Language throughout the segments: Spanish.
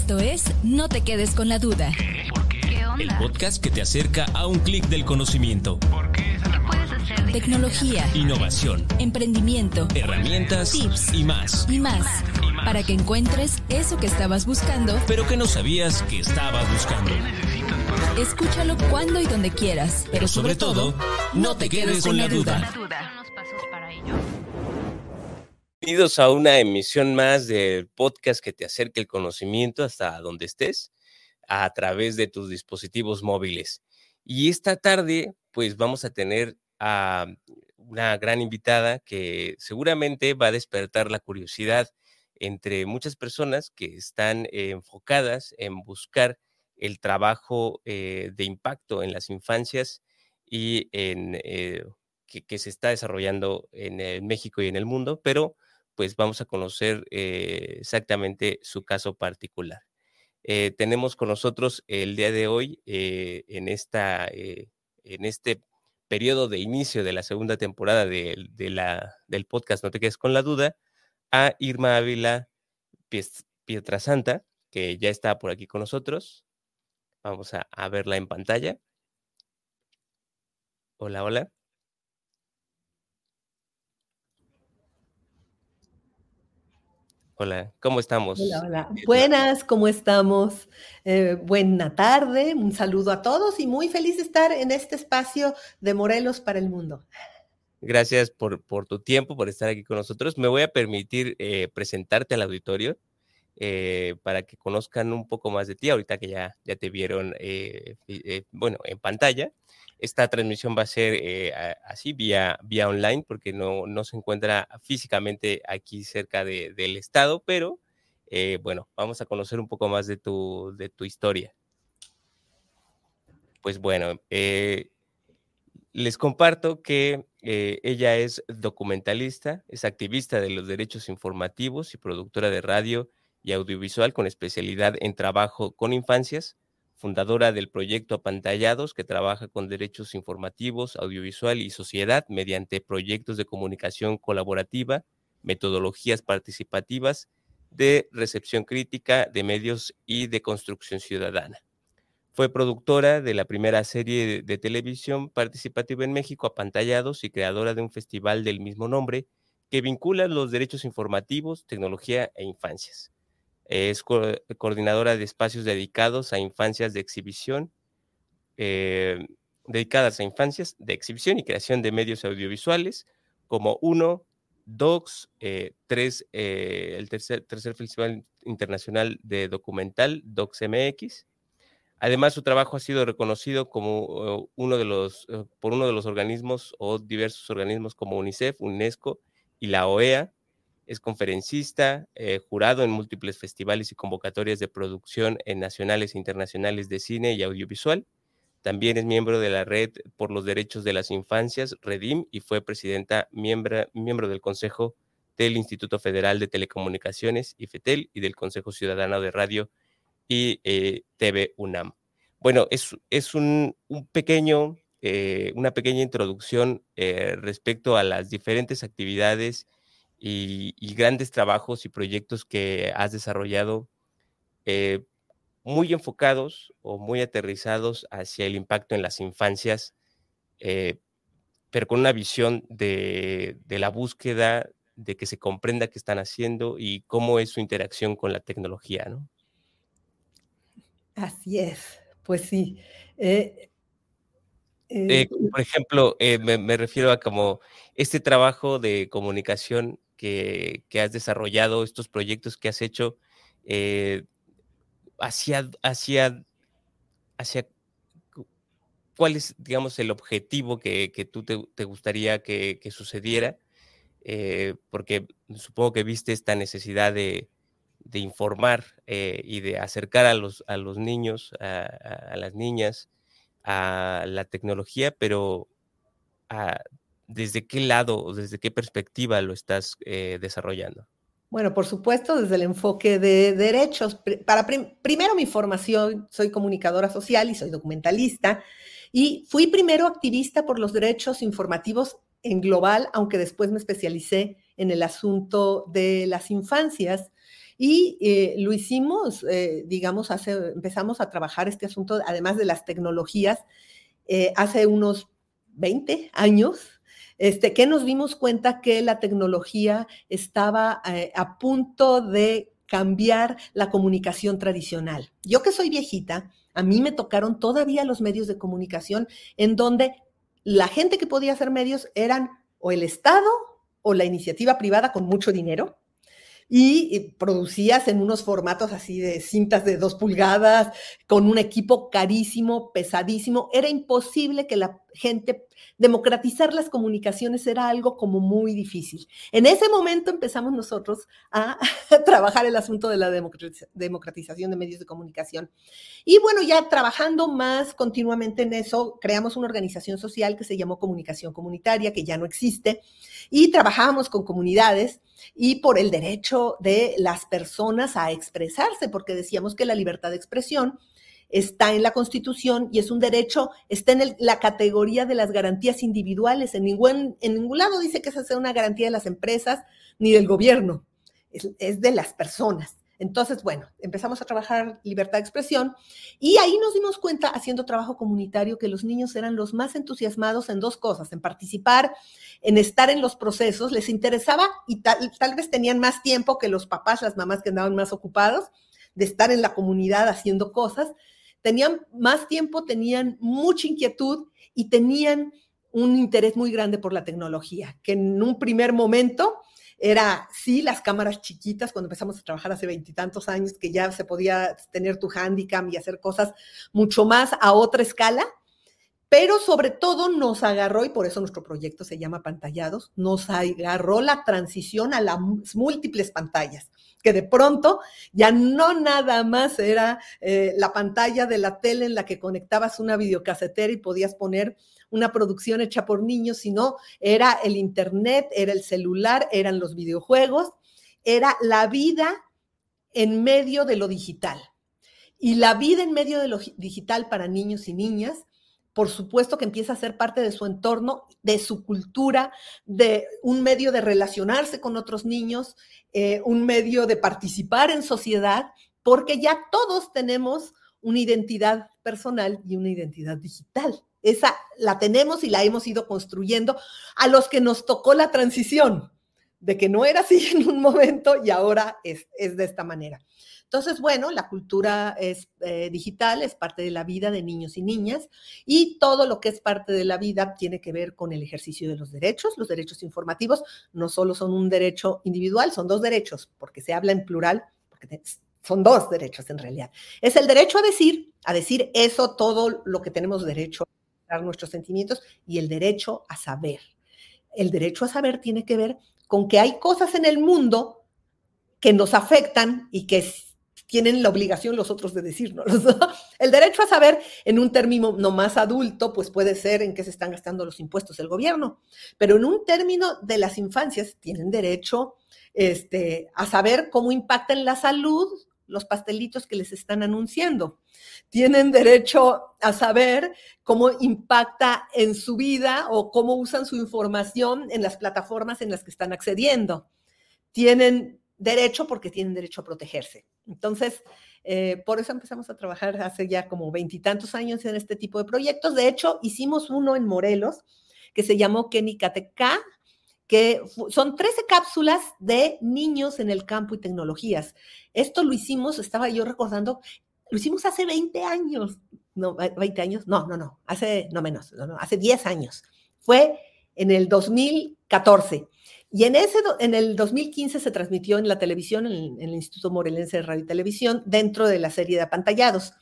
Esto es No te quedes con la duda. El podcast que te acerca a un clic del conocimiento. Tecnología, Innovación, emprendimiento, herramientas Tips. y más. y más. Para que encuentres eso que estabas buscando, Pero que no sabías que estabas buscando. escúchalo cuando y donde quieras. Pero sobre todo, no te quedes con la duda. Bienvenidos a una emisión más del podcast que te acerque el conocimiento hasta donde estés a través de tus dispositivos móviles. Y esta tarde, pues vamos a tener a una gran invitada que seguramente va a despertar la curiosidad entre muchas personas que están eh, enfocadas en buscar el trabajo eh, de impacto en las infancias y en eh, que, que se está desarrollando en México y en el mundo, pero pues vamos a conocer eh, exactamente su caso particular. Eh, tenemos con nosotros el día de hoy, eh, en, esta, en este periodo de inicio de la segunda temporada de, del podcast No te quedes con la duda, a Irma Ávila Pietrasanta, que ya está por aquí con nosotros. Vamos a verla en pantalla. Hola, hola. Hola, ¿cómo estamos? Hola, hola. Buenas, ¿cómo estamos? Eh, buena tarde, un saludo a todos y muy feliz de estar en este espacio de Morelos para el mundo. Gracias por, por tu tiempo, por estar aquí con nosotros. Me voy a permitir eh, presentarte al auditorio eh, para que conozcan un poco más de ti, ahorita que ya, ya te vieron, eh, eh, bueno, en pantalla. Esta transmisión va a ser eh, así, vía, vía online, porque no, no se encuentra físicamente aquí cerca de- del estado, pero eh, bueno, vamos a conocer un poco más de tu, de tu historia. Pues bueno, eh, les comparto que eh, ella es documentalista, es activista de los derechos informativos y productora de radio y audiovisual con especialidad en trabajo con infancias, fundadora del proyecto Apantallados, que trabaja con derechos informativos, audiovisual y sociedad mediante proyectos de comunicación colaborativa, metodologías participativas, de recepción crítica de medios y de construcción ciudadana. Fue productora de la primera serie de, televisión participativa en México, Apantallados, y creadora de un festival del mismo nombre que vincula los derechos informativos, tecnología e infancias. Es co- coordinadora de espacios dedicados a infancias de exhibición, eh, dedicadas a infancias de exhibición y creación de medios audiovisuales, como uno, Docs, eh, tres, eh, el tercer, tercer Festival Internacional de Documental, Docs MX, Además, su trabajo ha sido reconocido como uno de los, por uno de los organismos o diversos organismos como UNICEF, UNESCO y la OEA. Es conferencista, eh, jurado en múltiples festivales y convocatorias de producción en nacionales e internacionales de cine y audiovisual. También es miembro de la Red por los Derechos de las Infancias, REDIM, y fue presidenta miembro, miembro del Consejo del Instituto Federal de Telecomunicaciones, IFETEL, y del Consejo Ciudadano de Radio y eh, TV UNAM. Bueno, es, es un, un pequeño, eh, una pequeña introducción respecto a las diferentes actividades y, y, grandes trabajos y proyectos que has desarrollado eh, muy enfocados o muy aterrizados hacia el impacto en las infancias, eh, pero con una visión de, de la búsqueda de que se comprenda qué están haciendo y cómo es su interacción con la tecnología, ¿no? Así es, pues sí. Eh, Eh, por ejemplo, me, me, refiero a como este trabajo de comunicación que, has desarrollado, estos proyectos que has hecho, eh, hacia, hacia, hacia cuál es, digamos, el objetivo que, que tú te, te gustaría que, que sucediera, eh, porque supongo que viste esta necesidad de, de informar eh, y de acercar a los, a los niños, a, a, las niñas, a la tecnología, pero a, desde qué lado o desde qué perspectiva lo estás eh, desarrollando. Bueno, por supuesto, desde el enfoque de derechos. Para prim primero mi formación, soy comunicadora social y soy documentalista, y fui primero activista por los derechos informativos en global, aunque después me especialicé en el asunto de las infancias. Y eh, lo hicimos, eh, digamos, empezamos a trabajar este asunto, además de las tecnologías, hace unos 20 años, este, que nos dimos cuenta que la tecnología estaba a punto de cambiar la comunicación tradicional. Yo que soy viejita, a mí me tocaron todavía los medios de comunicación en donde la gente que podía hacer medios eran o el Estado o la iniciativa privada con mucho dinero, y producías en unos formatos así de cintas de dos pulgadas, con un equipo carísimo, pesadísimo. Era imposible que la gente, democratizar las comunicaciones era algo como muy difícil. En ese momento empezamos nosotros a trabajar el asunto de la democratización de medios de comunicación. Y bueno, ya trabajando más continuamente en eso, creamos una organización social que se llamó Comunicación Comunitaria, que ya no existe, y trabajábamos con comunidades y por el derecho de las personas a expresarse, porque decíamos que la libertad de expresión está en la Constitución y es un derecho, está en la categoría de las garantías individuales. En ningún, en ningún lado dice que esa sea una garantía de las empresas ni del gobierno, es de las personas. Entonces, bueno, empezamos a trabajar libertad de expresión y ahí nos dimos cuenta, haciendo trabajo comunitario, que los niños eran los más entusiasmados en dos cosas, en participar, en estar en los procesos, les interesaba y tal, tal vez tenían más tiempo que los papás, las mamás que andaban más ocupados de estar en la comunidad haciendo cosas, tenían más tiempo, tenían mucha inquietud y tenían un interés muy grande por la tecnología, que en un primer momento era, sí, las cámaras chiquitas, cuando empezamos a trabajar hace veintitantos años, que ya se podía tener tu handicam y hacer cosas mucho más a otra escala, pero sobre todo nos agarró, y por eso nuestro proyecto se llama Pantallados, nos agarró la transición a las múltiples pantallas, que de pronto ya no nada más era eh, la pantalla de la tele en la que conectabas una videocasetera y podías poner una producción hecha por niños, sino era el Internet, era el celular, eran los videojuegos, era la vida en medio de lo digital. Y la vida en medio de lo digital para niños y niñas, por supuesto que empieza a ser parte de su entorno, de su cultura, de un medio de relacionarse con otros niños, eh, un medio de participar en sociedad, porque ya todos tenemos una identidad personal y una identidad digital. Esa la tenemos y la hemos ido construyendo a los que nos tocó la transición, de que no era así en un momento y ahora es, de esta manera. Entonces, bueno, la cultura es, eh, digital es parte de la vida de niños y niñas y todo lo que es parte de la vida tiene que ver con el ejercicio de los derechos. Los derechos informativos no solo son un derecho individual, son dos derechos, porque se habla en plural, porque son dos derechos en realidad. Es el derecho a decir, a decir eso, todo lo que tenemos derecho nuestros sentimientos y el derecho a saber. El derecho a saber tiene que ver con que hay cosas en el mundo que nos afectan y que tienen la obligación los otros de decirnos. El derecho a saber en un término no más adulto, pues puede ser en qué se están gastando los impuestos del gobierno, pero en un término de las infancias tienen derecho este, a saber cómo impactan la salud los pastelitos que les están anunciando. Tienen derecho a saber cómo impacta en su vida o cómo usan su información en las plataformas en las que están accediendo. Tienen derecho porque tienen derecho a protegerse. Entonces, eh, por eso empezamos a trabajar hace ya como veintitantos años en este tipo de proyectos. De hecho, hicimos uno en Morelos que se llamó Kenikateka, que son 13 cápsulas de niños en el campo y tecnologías. Esto lo hicimos, estaba yo recordando, lo hicimos hace 20 años. No, 20 años, no, no, no, hace, no menos, no, no, hace 10 años. Fue en el 2014. Y en, ese, en el 2015 se transmitió en la televisión, en, el Instituto Morelense de Radio y Televisión, dentro de la serie de apantallados.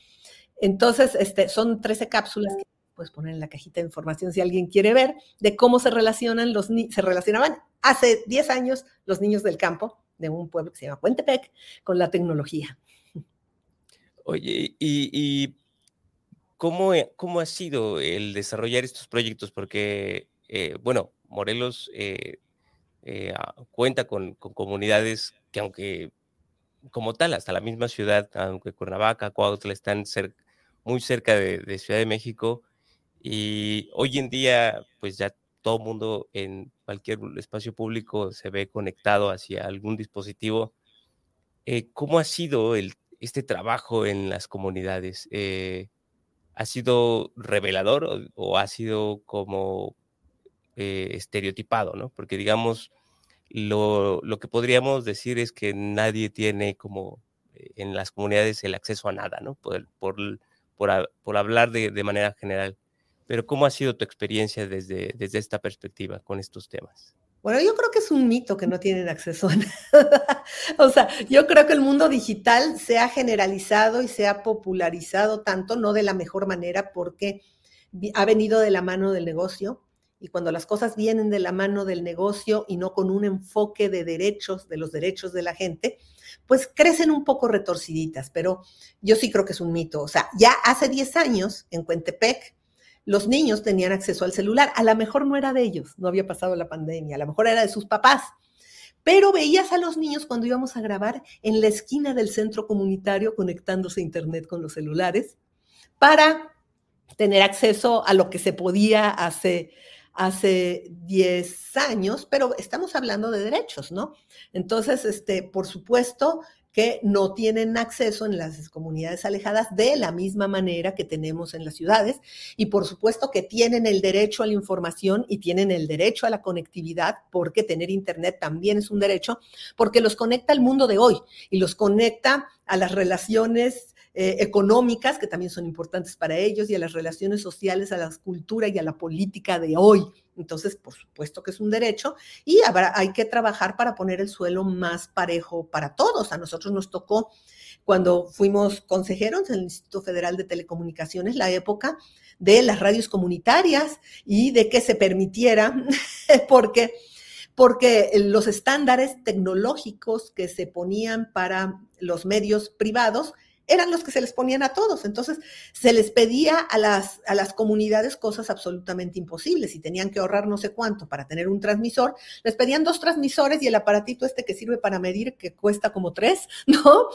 Entonces, este, son 13 cápsulas que puedes poner en la cajita de información si alguien quiere ver de cómo se relacionan los se relacionaban hace 10 años los niños del campo de un pueblo que se llama Puentepec con la tecnología. Oye, ¿y, cómo, cómo, ha sido el desarrollar estos proyectos? Porque, eh, bueno, Morelos eh, eh, cuenta con, comunidades que aunque como tal, hasta la misma ciudad, aunque Cuernavaca, Cuautla están muy cerca de, de, Ciudad de México, y hoy en día, pues ya todo mundo en cualquier espacio público se ve conectado hacia algún dispositivo. eh, ¿cómo ha sido el, este trabajo en las comunidades? Eh, ¿Ha sido revelador o, ha sido como eh, estereotipado, ¿no? Porque digamos, lo, lo, que podríamos decir es que nadie tiene como en las comunidades el acceso a nada, ¿no? Por, por, por, por hablar de, de, manera general. Pero ¿cómo ha sido tu experiencia desde, desde esta perspectiva con estos temas? Bueno, yo creo que es un mito que no tienen acceso a nada. o sea, yo creo que el mundo digital se ha generalizado y se ha popularizado tanto, no de la mejor manera, porque ha venido de la mano del negocio. Y cuando las cosas vienen de la mano del negocio y no con un enfoque de derechos, de los derechos de la gente, pues crecen un poco retorciditas. Pero yo sí creo que es un mito. O sea, ya hace 10 años en Cuentepec, los niños tenían acceso al celular. A lo mejor no era de ellos, no había pasado la pandemia, a lo mejor era de sus papás. Pero veías a los niños cuando íbamos a grabar en la esquina del centro comunitario conectándose a internet con los celulares para tener acceso a lo que se podía hace, hace 10 años, pero estamos hablando de derechos, ¿no? Entonces, este, por supuesto, que no tienen acceso en las comunidades alejadas de la misma manera que tenemos en las ciudades y por supuesto que tienen el derecho a la información y tienen el derecho a la conectividad porque tener internet también es un derecho porque los conecta al mundo de hoy y los conecta a las relaciones eh, económicas, que también son importantes para ellos, y a las relaciones sociales, a la cultura y a la política de hoy. Entonces, por supuesto que es un derecho y hay que trabajar para poner el suelo más parejo para todos. A nosotros nos tocó cuando fuimos consejeros en el Instituto Federal de Telecomunicaciones, la época de las radios comunitarias y de que se permitiera, porque porque los estándares tecnológicos que se ponían para los medios privados eran los que se les ponían a todos. Entonces, se les pedía a las, a las comunidades cosas absolutamente imposibles y tenían que ahorrar no sé cuánto para tener un transmisor. Les pedían dos transmisores y el aparatito este que sirve para medir, que cuesta como tres, ¿no?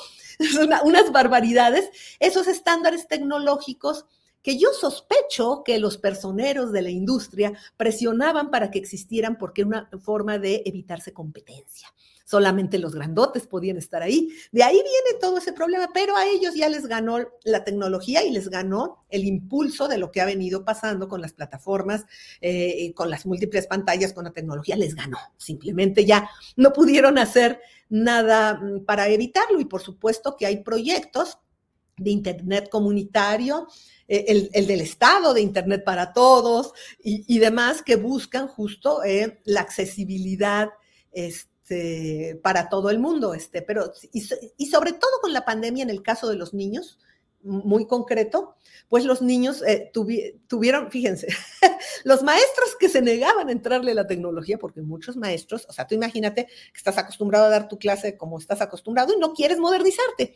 Son unas barbaridades. Esos estándares tecnológicos que yo sospecho que los personeros de la industria presionaban para que existieran porque era una forma de evitarse competencia solamente los grandotes podían estar ahí. De ahí viene todo ese problema, pero a ellos ya les ganó la tecnología y les ganó el impulso de lo que ha venido pasando con las plataformas, eh, con las múltiples pantallas, con la tecnología, les ganó. Simplemente ya no pudieron hacer nada mm, para evitarlo y por supuesto que hay proyectos de Internet comunitario, eh, el, del Estado de Internet para todos y, demás que buscan justo eh, la accesibilidad. Este, este, para todo el mundo, este, pero y, sobre todo con la pandemia en el caso de los niños, muy concreto, pues los niños eh, tuvieron, fíjense, los maestros que se negaban a entrarle a la tecnología, porque muchos maestros, o sea, tú imagínate que estás acostumbrado a dar tu clase como estás acostumbrado y no quieres modernizarte,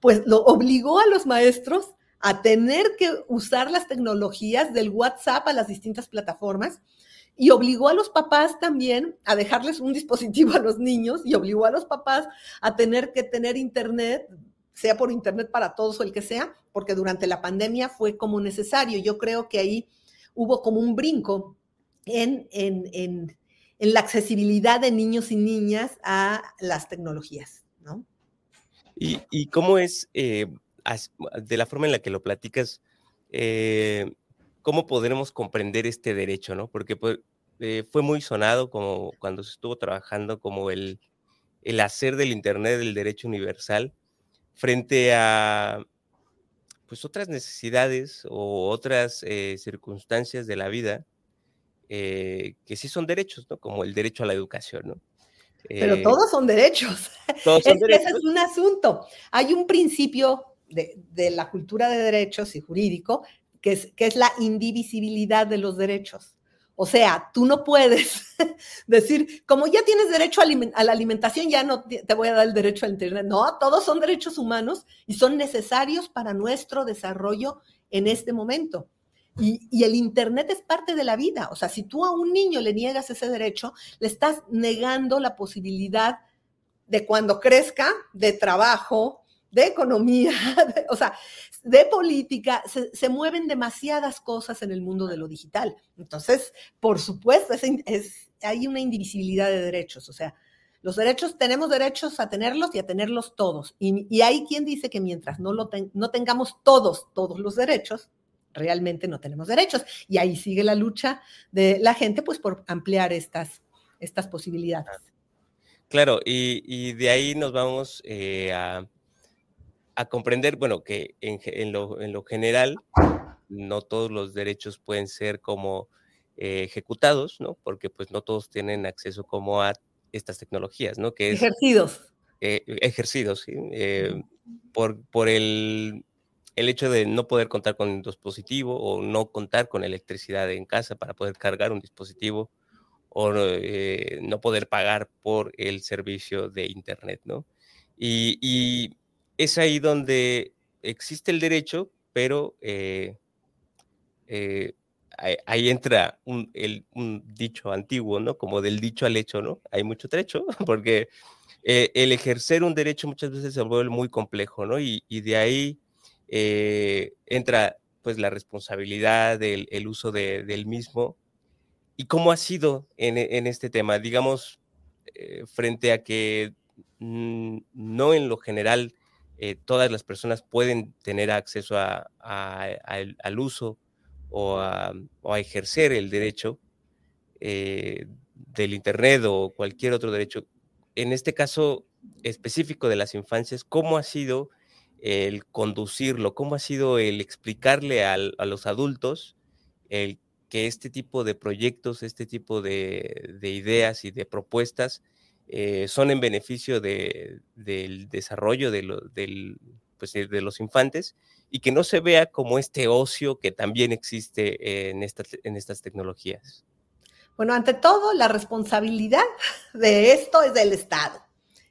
pues lo obligó a los maestros a tener que usar las tecnologías del WhatsApp a las distintas plataformas y obligó a los papás también a dejarles un dispositivo a los niños y obligó a los papás a tener que tener internet, sea por internet para todos o el que sea, porque durante la pandemia fue como necesario. Yo creo que ahí hubo como un brinco en, en, la accesibilidad de niños y niñas a las tecnologías, ¿no? ¿Y, cómo es, eh, de la forma en la que lo platicas, eh, cómo podremos comprender este derecho, ¿no? Porque pues, eh, fue muy sonado como cuando se estuvo trabajando como el, el hacer del Internet el derecho universal frente a pues otras necesidades o otras eh, circunstancias de la vida eh, que sí son derechos, ¿no? Como el derecho a la educación, ¿no? Pero todos son derechos. Todos son derechos. Ese es un asunto. Hay un principio de, de, la cultura de derechos y jurídico que es, la indivisibilidad de los derechos. O sea, tú no puedes decir, como ya tienes derecho a, la alimentación, ya no te voy a dar el derecho al Internet. No, todos son derechos humanos y son necesarios para nuestro desarrollo en este momento. Y, y, el Internet es parte de la vida. O sea, si tú a un niño le niegas ese derecho, le estás negando la posibilidad de cuando crezca, de trabajo, de economía, o sea, de política, se, mueven demasiadas cosas en el mundo de lo digital. Entonces, por supuesto, es, hay una indivisibilidad de derechos. O sea, Los derechos, tenemos derechos a tenerlos y a tenerlos todos. Y, hay quien dice que mientras no, lo no tengamos todos, todos los derechos, realmente no tenemos derechos. Y ahí sigue la lucha de la gente, pues por ampliar estas, estas posibilidades. Claro, y, de ahí nos vamos eh, a, comprender, bueno, que en, lo, general no todos los derechos pueden ser como eh, ejecutados, ¿no? Porque pues no todos tienen acceso como a estas tecnologías, ¿no? Que ejercidos. Eh, ejercidos, sí. por, por el el hecho de no poder contar con un dispositivo o no contar con electricidad en casa para poder cargar un dispositivo o eh, no poder pagar por el servicio de Internet, ¿no? Y, es ahí donde existe el derecho, pero eh, eh, ahí, entra un, dicho antiguo, ¿no? Como del dicho al hecho, ¿no? Hay mucho trecho, porque el ejercer un derecho muchas veces se vuelve muy complejo, ¿no? Y, y de ahí eh, entra pues la responsabilidad el uso del mismo. ¿Y cómo ha sido en, este tema? Digamos, eh, frente a que mm, no en lo general eh, todas las personas pueden tener acceso al uso o a, ejercer el derecho del Internet o cualquier otro derecho. En este caso específico de las infancias, ¿cómo ha sido el conducirlo? ¿Cómo ha sido el explicarle a los adultos el, que este tipo de proyectos, este tipo de, ideas y de propuestas eh, son en beneficio del desarrollo de, pues, de los infantes y que no se vea como este ocio que también existe en estas, en estas tecnologías? Bueno, ante todo, la responsabilidad de esto es del Estado.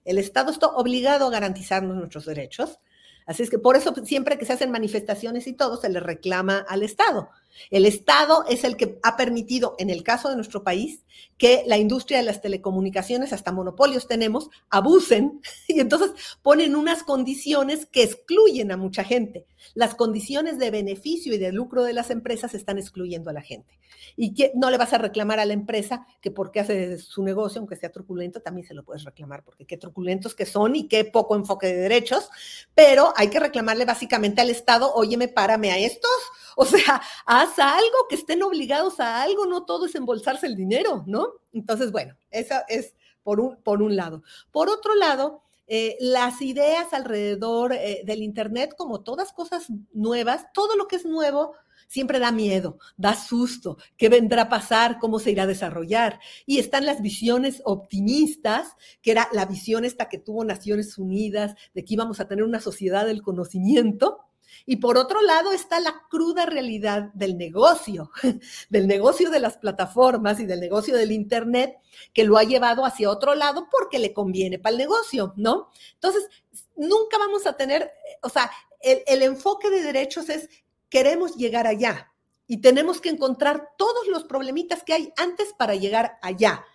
El Estado está obligado a garantizarnos nuestros derechos Así es que por eso siempre que se hacen manifestaciones y todo, se le reclama al Estado. El Estado es el que ha permitido, en el caso de nuestro país, que la industria de las telecomunicaciones, hasta monopolios tenemos, abusen y entonces ponen unas condiciones que excluyen a mucha gente. Las condiciones de beneficio y de lucro de las empresas están excluyendo a la gente. Y que no le vas a reclamar a la empresa que porque hace su negocio, aunque sea truculento, también se lo puedes reclamar, porque qué truculentos que son y qué poco enfoque de derechos, pero hay que reclamarle básicamente al Estado, óyeme, párame a estos o sea, haz algo, que estén obligados a algo, no todo es embolsarse el dinero, ¿no? Entonces, bueno, esa es por un, por un lado. Por otro lado, eh, las ideas alrededor eh, del Internet, como todas cosas nuevas, todo lo que es nuevo, siempre da miedo, da susto, qué vendrá a pasar, cómo se irá a desarrollar. Y están las visiones optimistas, que era la visión esta que tuvo Naciones Unidas de que íbamos a tener una sociedad del conocimiento, y por otro lado está la cruda realidad del negocio, del negocio de las plataformas y del negocio del Internet, que lo ha llevado hacia otro lado porque le conviene para el negocio, ¿no? Entonces, nunca vamos a tener, o sea, el, el enfoque de derechos es, queremos llegar allá y tenemos que encontrar todos los problemitas que hay antes para llegar allá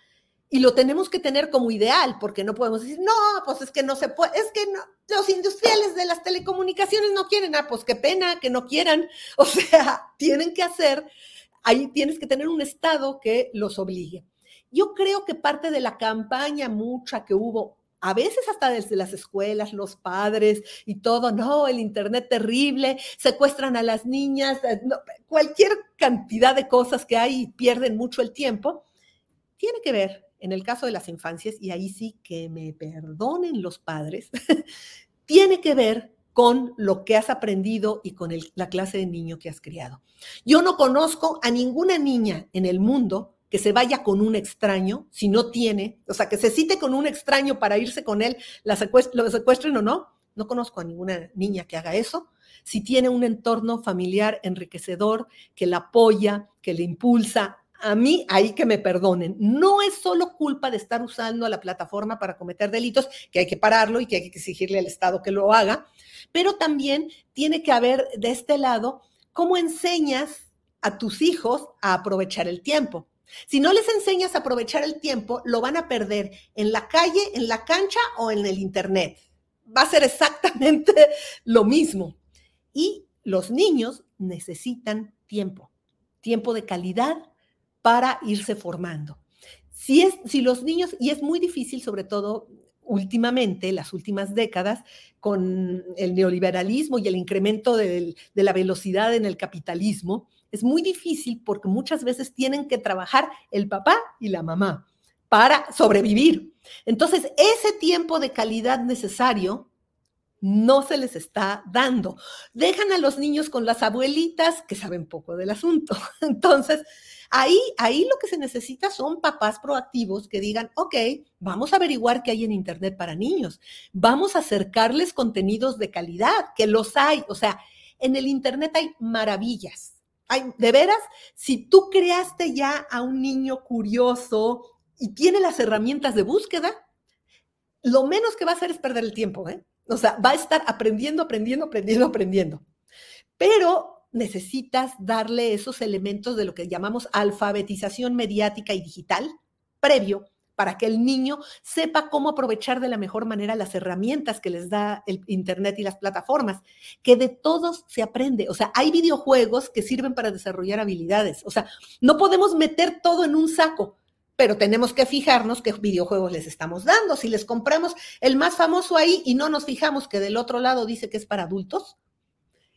y lo tenemos que tener como ideal, porque no podemos decir, no, pues es que no se puede, es que no, los industriales de las telecomunicaciones no quieren, ah, pues qué pena que no quieran, o sea, tienen que hacer, ahí tienes que tener un Estado que los obligue. Yo creo que parte de la campaña mucha que hubo, a veces hasta desde las escuelas, los padres y todo, no, el Internet terrible, secuestran a las niñas, eh, cualquier cantidad de cosas que hay y pierden mucho el tiempo, tiene que ver en el caso de las infancias, y ahí sí que me perdonen los padres, tiene que ver con lo que has aprendido y con la clase de niño que has criado. Yo no conozco a ninguna niña en el mundo que se vaya con un extraño si no tiene, o sea, que se cite con un extraño para irse con él, la lo secuestren o no. No conozco a ninguna niña que haga eso. Si tiene un entorno familiar enriquecedor, que la apoya, que le impulsa, a mí ahí que me perdonen. No es solo culpa de estar usando la plataforma para cometer delitos, que hay que pararlo y que hay que exigirle al Estado que lo haga, pero también tiene que haber de este lado cómo enseñas a tus hijos a aprovechar el tiempo. Si no les enseñas a aprovechar el tiempo, lo van a perder en la calle, en la cancha o en el Internet. Va a ser exactamente lo mismo. Y los niños necesitan tiempo, tiempo de calidad, para irse formando. si, es, si los niños, y es muy difícil, sobre todo últimamente, las últimas décadas, con el neoliberalismo y el incremento de la velocidad en el capitalismo, es muy difícil porque muchas veces tienen que trabajar el papá y la mamá para sobrevivir. Entonces, ese tiempo de calidad necesario no se les está dando. Dejan a los niños con las abuelitas que saben poco del asunto. Entonces, ahí, ahí lo que se necesita son papás proactivos que digan, ok, vamos a averiguar qué hay en Internet para niños, vamos a acercarles contenidos de calidad, que los hay. O sea, en el Internet hay maravillas. Hay, de veras, si tú creaste ya a un niño curioso y tiene las herramientas de búsqueda, lo menos que va a hacer es perder el tiempo, ¿eh? O sea, va a estar aprendiendo, aprendiendo, aprendiendo, aprendiendo. Pero necesitas darle esos elementos de lo que llamamos alfabetización mediática y digital previo para que el niño sepa cómo aprovechar de la mejor manera las herramientas que les da el Internet y las plataformas, que de todos se aprende. O sea, hay videojuegos que sirven para desarrollar habilidades. O sea, no podemos meter todo en un saco pero tenemos que fijarnos qué videojuegos les estamos dando. Si les compramos el más famoso ahí y no nos fijamos que del otro lado dice que es para adultos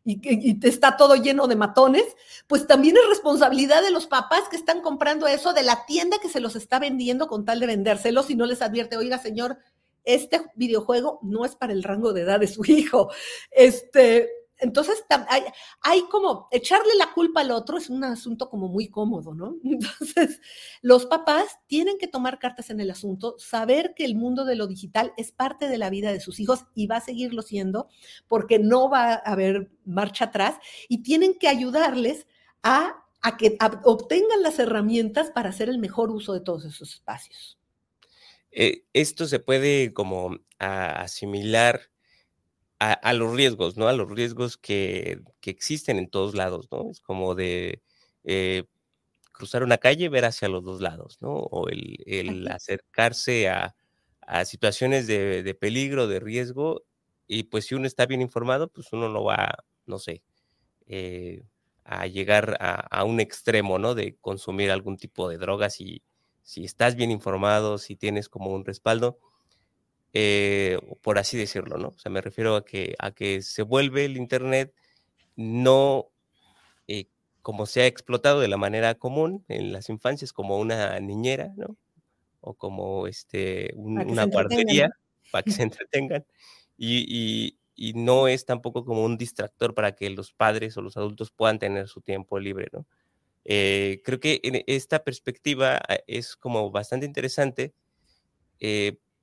y, y está todo lleno de matones, pues también es responsabilidad de los papás que están comprando eso, de la tienda que se los está vendiendo con tal de vendérselos y no les advierte, oiga señor, este videojuego no es para el rango de edad de su hijo. Este, entonces, hay, como echarle la culpa al otro es un asunto como muy cómodo, ¿no? Entonces, los papás tienen que tomar cartas en el asunto, saber que el mundo de lo digital es parte de la vida de sus hijos y va a seguirlo siendo porque no va a haber marcha atrás y tienen que ayudarles a, que obtengan las herramientas para hacer el mejor uso de todos esos espacios. Eh, esto se puede como asimilar a, los riesgos, ¿no? A los riesgos que, existen en todos lados, ¿no? Es como de eh, cruzar una calle, ver hacia los dos lados, ¿no? O el, acercarse a, situaciones de, peligro, de riesgo, y pues si uno está bien informado, pues uno no va, no sé, eh, a llegar a, un extremo, ¿no? De consumir algún tipo de drogas y si estás bien informado, si tienes como un respaldo, eh, por así decirlo, ¿no? O sea, me refiero a que, a que se vuelve el Internet no eh, como se ha explotado de la manera común en las infancias, como una niñera, ¿no? O como este, una guardería para que se entretengan. Y, no es tampoco como un distractor para que los padres o los adultos puedan tener su tiempo libre, ¿no? Eh, creo que en esta perspectiva ah, es como bastante interesante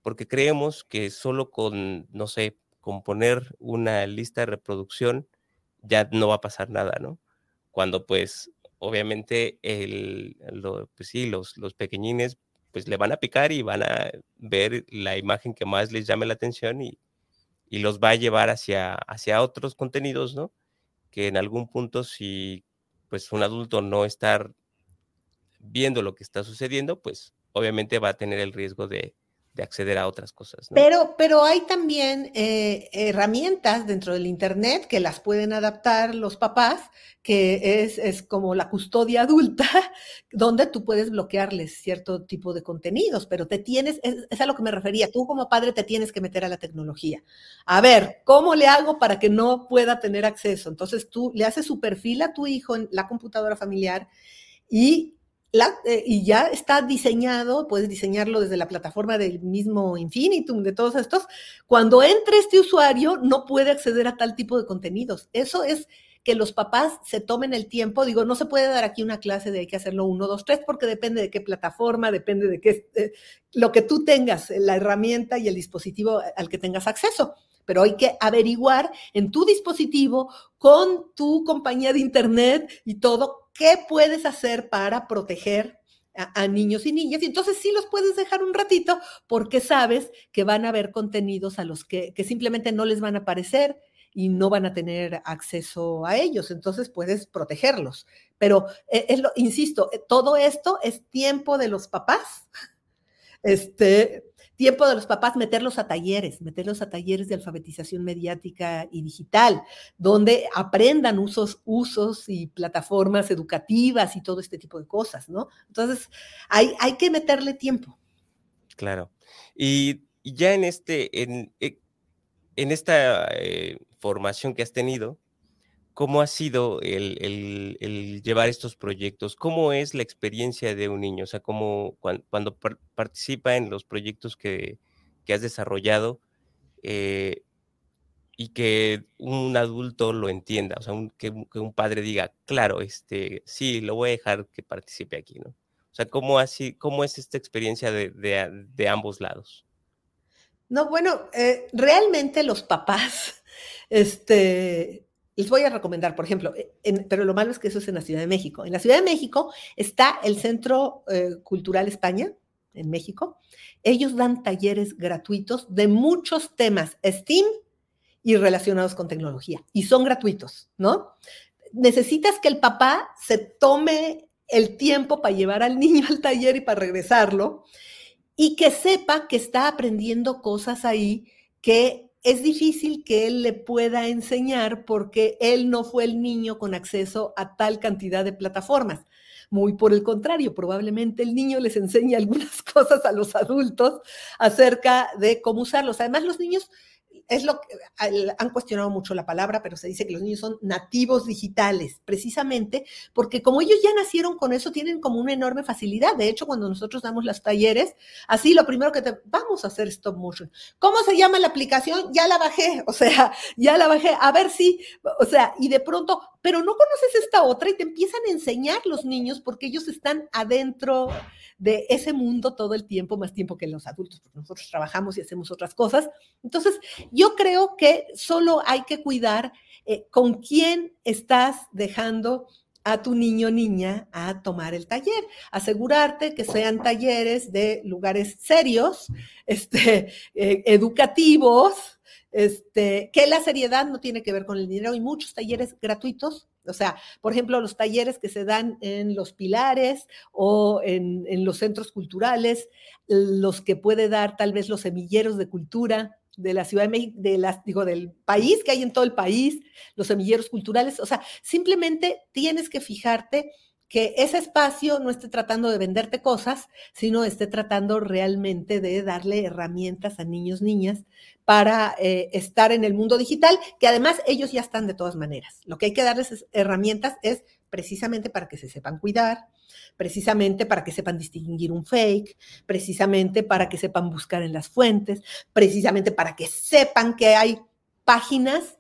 porque creemos que solo con, no sé, con poner una lista de reproducción ya no va a pasar nada, ¿no? Cuando pues obviamente el, pues sí, los, los pequeñines pues le van a picar y van a ver la imagen que más les llame la atención y, y los va a llevar hacia, hacia otros contenidos, ¿no? Que en algún punto si pues un adulto no está viendo lo que está sucediendo, pues obviamente va a tener el riesgo de, de acceder a otras cosas. Pero, pero hay también eh, herramientas dentro del Internet que las pueden adaptar los papás, que es, es, como la custodia adulta, donde tú puedes bloquearles cierto tipo de contenidos, pero te tienes, es, a lo que me refería, tú como padre te tienes que meter a la tecnología. A ver, ¿cómo le hago para que no pueda tener acceso? Entonces tú le haces su perfil a tu hijo en la computadora familiar y eh, y ya está diseñado, puedes diseñarlo desde la plataforma del mismo Infinitum, de todos estos. Cuando entre este usuario, no puede acceder a tal tipo de contenidos. Eso es que los papás se tomen el tiempo. Digo, no se puede dar aquí una clase de hay que hacerlo uno, dos, tres, porque depende de qué plataforma, depende de qué, eh, lo que tú tengas, la herramienta y el dispositivo al que tengas acceso pero hay que averiguar en tu dispositivo, con tu compañía de Internet y todo, ¿Qué puedes hacer para proteger a, niños y niñas? Y entonces sí los puedes dejar un ratito porque sabes que van a haber contenidos a los que, simplemente no les van a aparecer y no van a tener acceso a ellos. Entonces puedes protegerlos. Pero, eh, lo, insisto, eh, todo esto es tiempo de los papás. Este, tiempo de los papás meterlos a talleres, meterlos a talleres de alfabetización mediática y digital, donde aprendan usos, usos y plataformas educativas y todo este tipo de cosas, ¿no? Entonces, hay, hay que meterle tiempo. Claro. Y, ya en este, en, eh, en esta eh, formación que has tenido, ¿cómo ha sido el, llevar estos proyectos? ¿Cómo es la experiencia de un niño? O sea, ¿cómo, cuando, participa en los proyectos que, has desarrollado eh, y que un adulto lo entienda, o sea, que, un padre diga, claro, este, sí, lo voy a dejar que participe aquí, ¿no? O sea, ¿cómo, así, cómo es esta experiencia de, ambos lados? No, bueno, eh, realmente los papás, este, les voy a recomendar, por ejemplo, eh, pero lo malo es que eso es en la Ciudad de México. En la Ciudad de México está el Centro eh, Cultural España, en México. Ellos dan talleres gratuitos de muchos temas STEAM y relacionados con tecnología, y son gratuitos, ¿no? Necesitas que el papá se tome el tiempo para llevar al niño al taller y para regresarlo, y que sepa que está aprendiendo cosas ahí que es difícil que él le pueda enseñar porque él no fue el niño con acceso a tal cantidad de plataformas. Muy por el contrario, probablemente el niño les enseña algunas cosas a los adultos acerca de cómo usarlos. Además, los niños es lo que han cuestionado mucho la palabra, pero se dice que los niños son nativos digitales, precisamente porque como ellos ya nacieron con eso, tienen como una enorme facilidad. De hecho, cuando nosotros damos las talleres, así lo primero que te vamos a hacer stop motion. ¿Cómo se llama la aplicación? Ya la bajé, o sea, ya la bajé, a ver si, o sea, y de pronto, pero no conoces esta otra y te empiezan a enseñar los niños porque ellos están adentro de ese mundo todo el tiempo, más tiempo que los adultos, porque nosotros trabajamos y hacemos otras cosas. Entonces, yo creo que solo hay que cuidar eh, con quién estás dejando a tu niño niña a tomar el taller. Asegurarte que sean talleres de lugares serios, este, eh, educativos, este, que la seriedad no tiene que ver con el dinero. Hay muchos talleres gratuitos, o sea, por ejemplo, los talleres que se dan en los pilares o en, los centros culturales, los que puede dar tal vez los semilleros de cultura de la Ciudad de México, de las, digo, del país que hay en todo el país, los semilleros culturales, o sea, simplemente tienes que fijarte que ese espacio no esté tratando de venderte cosas, sino esté tratando realmente de darle herramientas a niños, niñas, para eh, estar en el mundo digital, que además ellos ya están de todas maneras. Lo que hay que darles herramientas es precisamente para que se sepan cuidar, precisamente para que sepan distinguir un fake, precisamente para que sepan buscar en las fuentes, precisamente para que sepan que hay páginas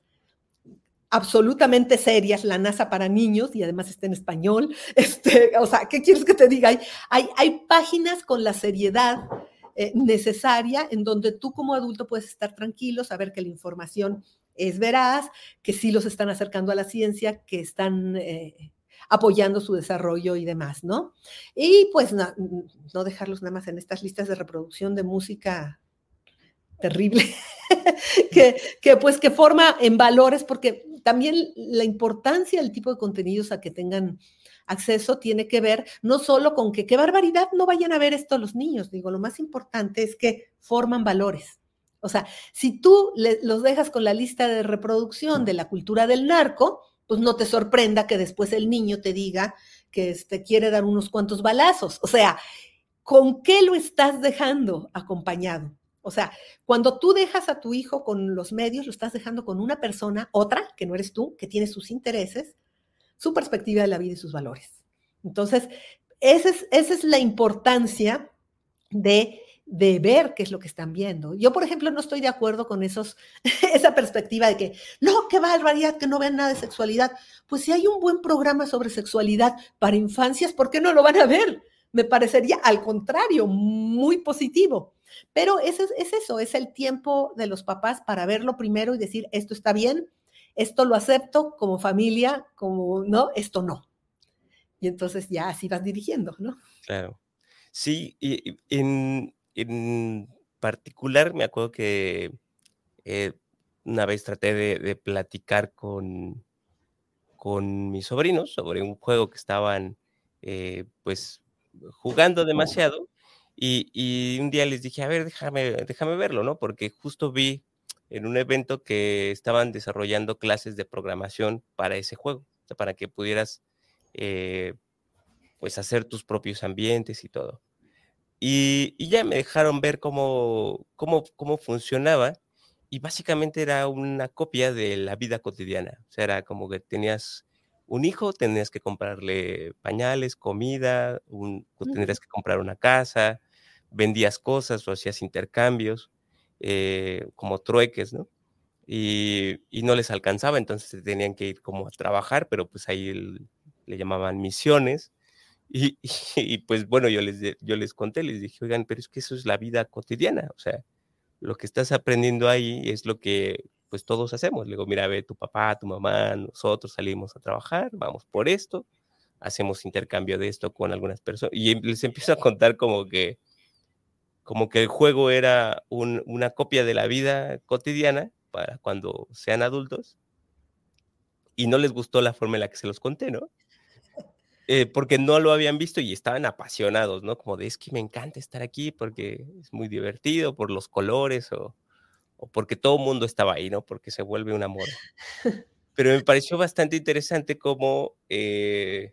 absolutamente serias, la NASA para niños, y además está en español. Este, o sea, ¿qué quieres que te diga? Hay, hay, páginas con la seriedad eh, necesaria en donde tú como adulto puedes estar tranquilo, saber que la información es veraz, que sí los están acercando a la ciencia, que están eh, apoyando su desarrollo y demás, ¿no? Y pues no, no dejarlos nada más en estas listas de reproducción de música terrible, que, que, pues que forma en valores, porque también la importancia del tipo de contenidos a que tengan acceso tiene que ver no solo con que qué barbaridad no vayan a ver esto los niños, digo, lo más importante es que forman valores. O sea, si tú los dejas con la lista de reproducción de la cultura del narco, pues no te sorprenda que después el niño te diga que este, quiere dar unos cuantos balazos. O sea, ¿con qué lo estás dejando acompañado? O sea, cuando tú dejas a tu hijo con los medios, lo estás dejando con una persona, otra, que no eres tú, que tiene sus intereses, su perspectiva de la vida y sus valores. Entonces, esa es, esa es la importancia de, de, ver qué es lo que están viendo. Yo, por ejemplo, no estoy de acuerdo con esos, esa perspectiva de que, no, qué barbaridad, que no vean nada de sexualidad. Pues si hay un buen programa sobre sexualidad para infancias, ¿por qué no lo van a ver? Me parecería, al contrario, muy positivo. Pero eso es, eso, es el tiempo de los papás para verlo primero y decir, esto está bien, esto lo acepto como familia, como no, esto no. Y entonces ya así vas dirigiendo, ¿no? Claro. Sí, y, en, particular me acuerdo que eh, una vez traté de, platicar con, con mis sobrinos sobre un juego que estaban eh, pues jugando demasiado Y, un día les dije, a ver, déjame, déjame verlo, ¿no? Porque justo vi en un evento que estaban desarrollando clases de programación para ese juego, para que pudieras, eh, pues, hacer tus propios ambientes y todo. Y, ya me dejaron ver cómo, cómo, cómo funcionaba y básicamente era una copia de la vida cotidiana. O sea, era como que tenías un hijo, tenías que comprarle pañales, comida, un, tendrías que comprar una casa, vendías cosas o hacías intercambios, eh, como trueques, ¿no? Y, no les alcanzaba, entonces tenían que ir como a trabajar, pero pues ahí le llamaban misiones. Y, y, pues bueno, yo les, yo les conté, les dije, oigan, pero es que eso es la vida cotidiana, o sea, lo que estás aprendiendo ahí es lo que pues todos hacemos. Le digo, mira, ve tu papá, tu mamá, nosotros salimos a trabajar, vamos por esto, hacemos intercambio de esto con algunas personas. Y les empiezo a contar como que, como que el juego era una copia de la vida cotidiana para cuando sean adultos. Y no les gustó la forma en la que se los conté, ¿no? Eh, porque no lo habían visto y estaban apasionados, ¿no? Como de, es que me encanta estar aquí porque es muy divertido, por los colores o, o porque todo el mundo estaba ahí, ¿no? Porque se vuelve un amor. Pero me pareció bastante interesante como, eh,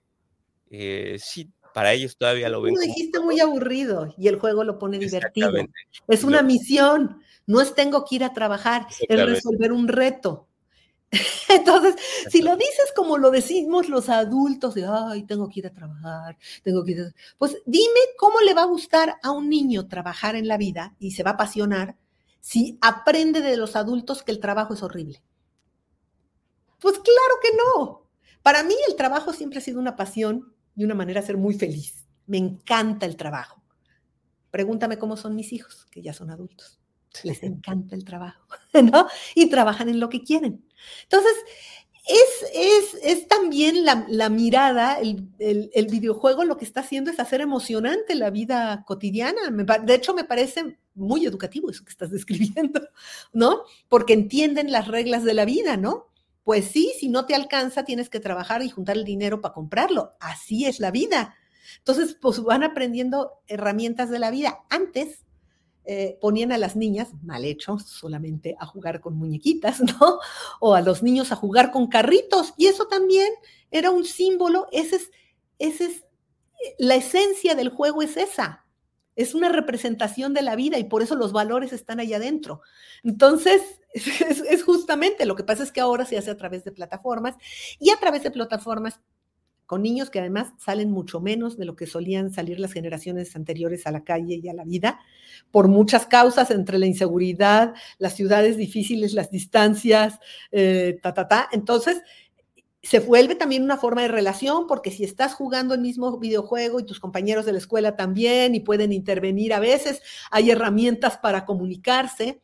eh, sí, para ellos todavía lo ven. Lo dijiste muy aburrido y el juego lo pone divertido. Es una misión, no es tengo que ir a trabajar, es resolver un reto. Entonces, si lo dices como lo decimos los adultos, de, ay, tengo que ir a trabajar, tengo que ir a... Pues dime cómo le va a gustar a un niño trabajar en la vida y se va a apasionar si aprende de los adultos que el trabajo es horrible. Pues claro que no. Para mí el trabajo siempre ha sido una pasión y una manera de ser muy feliz. Me encanta el trabajo. Pregúntame cómo son mis hijos, que ya son adultos les encanta el trabajo, ¿no? Y trabajan en lo que quieren. Entonces, es, es, también la, mirada, el, el, videojuego lo que está haciendo es hacer emocionante la vida cotidiana. de hecho, me parece muy educativo eso que estás describiendo, ¿no? Porque entienden las reglas de la vida, ¿no? Pues sí, si no te alcanza, tienes que trabajar y juntar el dinero para comprarlo. Así es la vida. Entonces, pues van aprendiendo herramientas de la vida. Antes, eh, ponían a las niñas, mal hecho, solamente a jugar con muñequitas, ¿no? O a los niños a jugar con carritos. Y eso también era un símbolo, ese es, es, la esencia del juego es esa. Es una representación de la vida y por eso los valores están ahí adentro. Entonces, es justamente lo que pasa es que ahora se hace a través de plataformas y a través de plataformas con niños que además salen mucho menos de lo que solían salir las generaciones anteriores a la calle y a la vida, por muchas causas, entre la inseguridad, las ciudades difíciles, las distancias, eh, ta, ta, ta. Entonces, se vuelve también una forma de relación, porque si estás jugando el mismo videojuego y tus compañeros de la escuela también y pueden intervenir a veces, hay herramientas para comunicarse.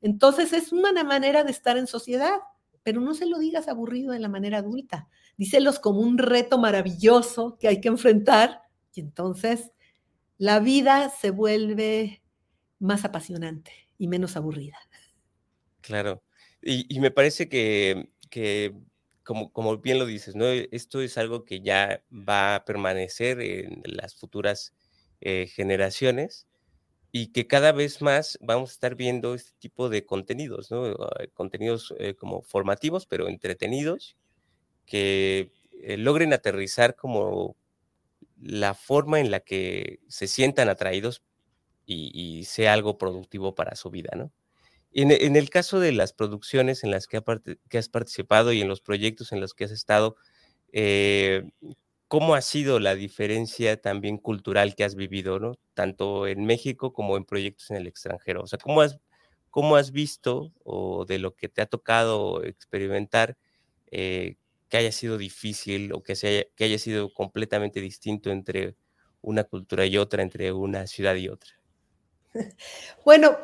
Entonces, es una manera de estar en sociedad, pero no se lo digas aburrido de la manera adulta díselos como un reto maravilloso que hay que enfrentar y entonces la vida se vuelve más apasionante y menos aburrida. Claro, y, me parece que, como, bien lo dices, ¿no? esto es algo que ya va a permanecer en las futuras eh, generaciones y que cada vez más vamos a estar viendo este tipo de contenidos, ¿no? Contenidos eh, como formativos, pero entretenidos, que eh, logren aterrizar como la forma en la que se sientan atraídos y, sea algo productivo para su vida, ¿no? En, el caso de las producciones en las que, has participado y en los proyectos en los que has estado, eh, ¿cómo ha sido la diferencia también cultural que has vivido, ¿no? Tanto en México como en proyectos en el extranjero. O sea, ¿cómo has, cómo has visto o de lo que te ha tocado experimentar, eh, que haya sido difícil o que, haya, que haya sido completamente distinto entre una cultura y otra, entre una ciudad y otra? Bueno,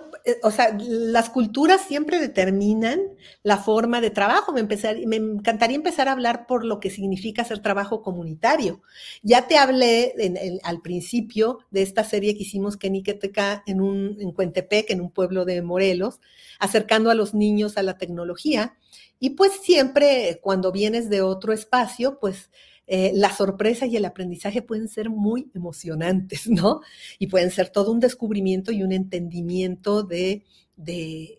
o sea, las culturas siempre determinan la forma de trabajo. Me, empezar, me encantaría empezar a hablar por lo que significa hacer trabajo comunitario. Ya te hablé al principio de esta serie que hicimos en, un, en Cuentepec, en un pueblo de Morelos, acercando a los niños a la tecnología. Y pues siempre cuando vienes de otro espacio, pues eh, la sorpresa y el aprendizaje pueden ser muy emocionantes, ¿no? Y pueden ser todo un descubrimiento y un entendimiento de, de,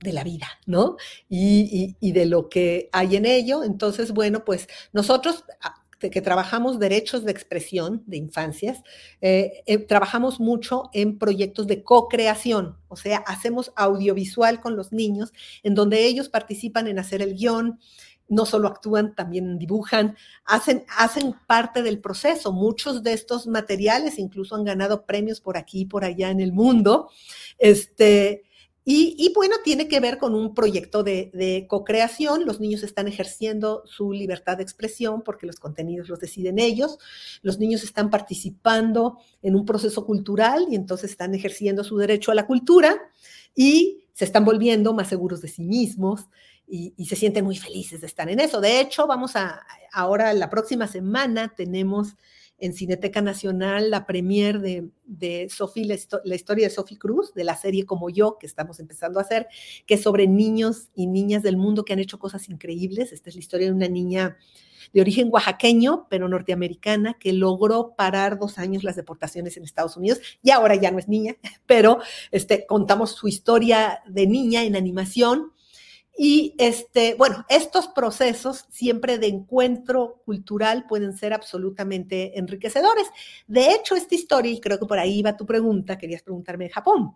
la vida, ¿no? Y, y, de lo que hay en ello. Entonces, bueno, pues nosotros ah, que trabajamos derechos de expresión de infancias, eh, eh, trabajamos mucho en proyectos de co-creación, o sea, hacemos audiovisual con los niños, en donde ellos participan en hacer el guion, no solo actúan, también dibujan, hacen, hacen parte del proceso. Muchos de estos materiales incluso han ganado premios por aquí y por allá en el mundo. Este, y, bueno, tiene que ver con un proyecto de, de co-creación. Los niños están ejerciendo su libertad de expresión porque los contenidos los deciden ellos. Los niños están participando en un proceso cultural y entonces están ejerciendo su derecho a la cultura y se están volviendo más seguros de sí mismos y, se sienten muy felices de estar en eso. De hecho, vamos a, ahora la próxima semana tenemos en Cineteca Nacional la premier de, de Sophie, la, historia de Sophie Cruz, de la serie Como yo, que estamos empezando a hacer, que es sobre niños y niñas del mundo que han hecho cosas increíbles. Esta es la historia de una niña de origen oaxaqueño, pero norteamericana, que logró parar dos años las deportaciones en Estados Unidos y ahora ya no es niña, pero este, contamos su historia de niña en animación y este, bueno, estos procesos siempre de encuentro cultural pueden ser absolutamente enriquecedores. De hecho, esta historia, y creo que por ahí iba tu pregunta, querías preguntarme de Japón.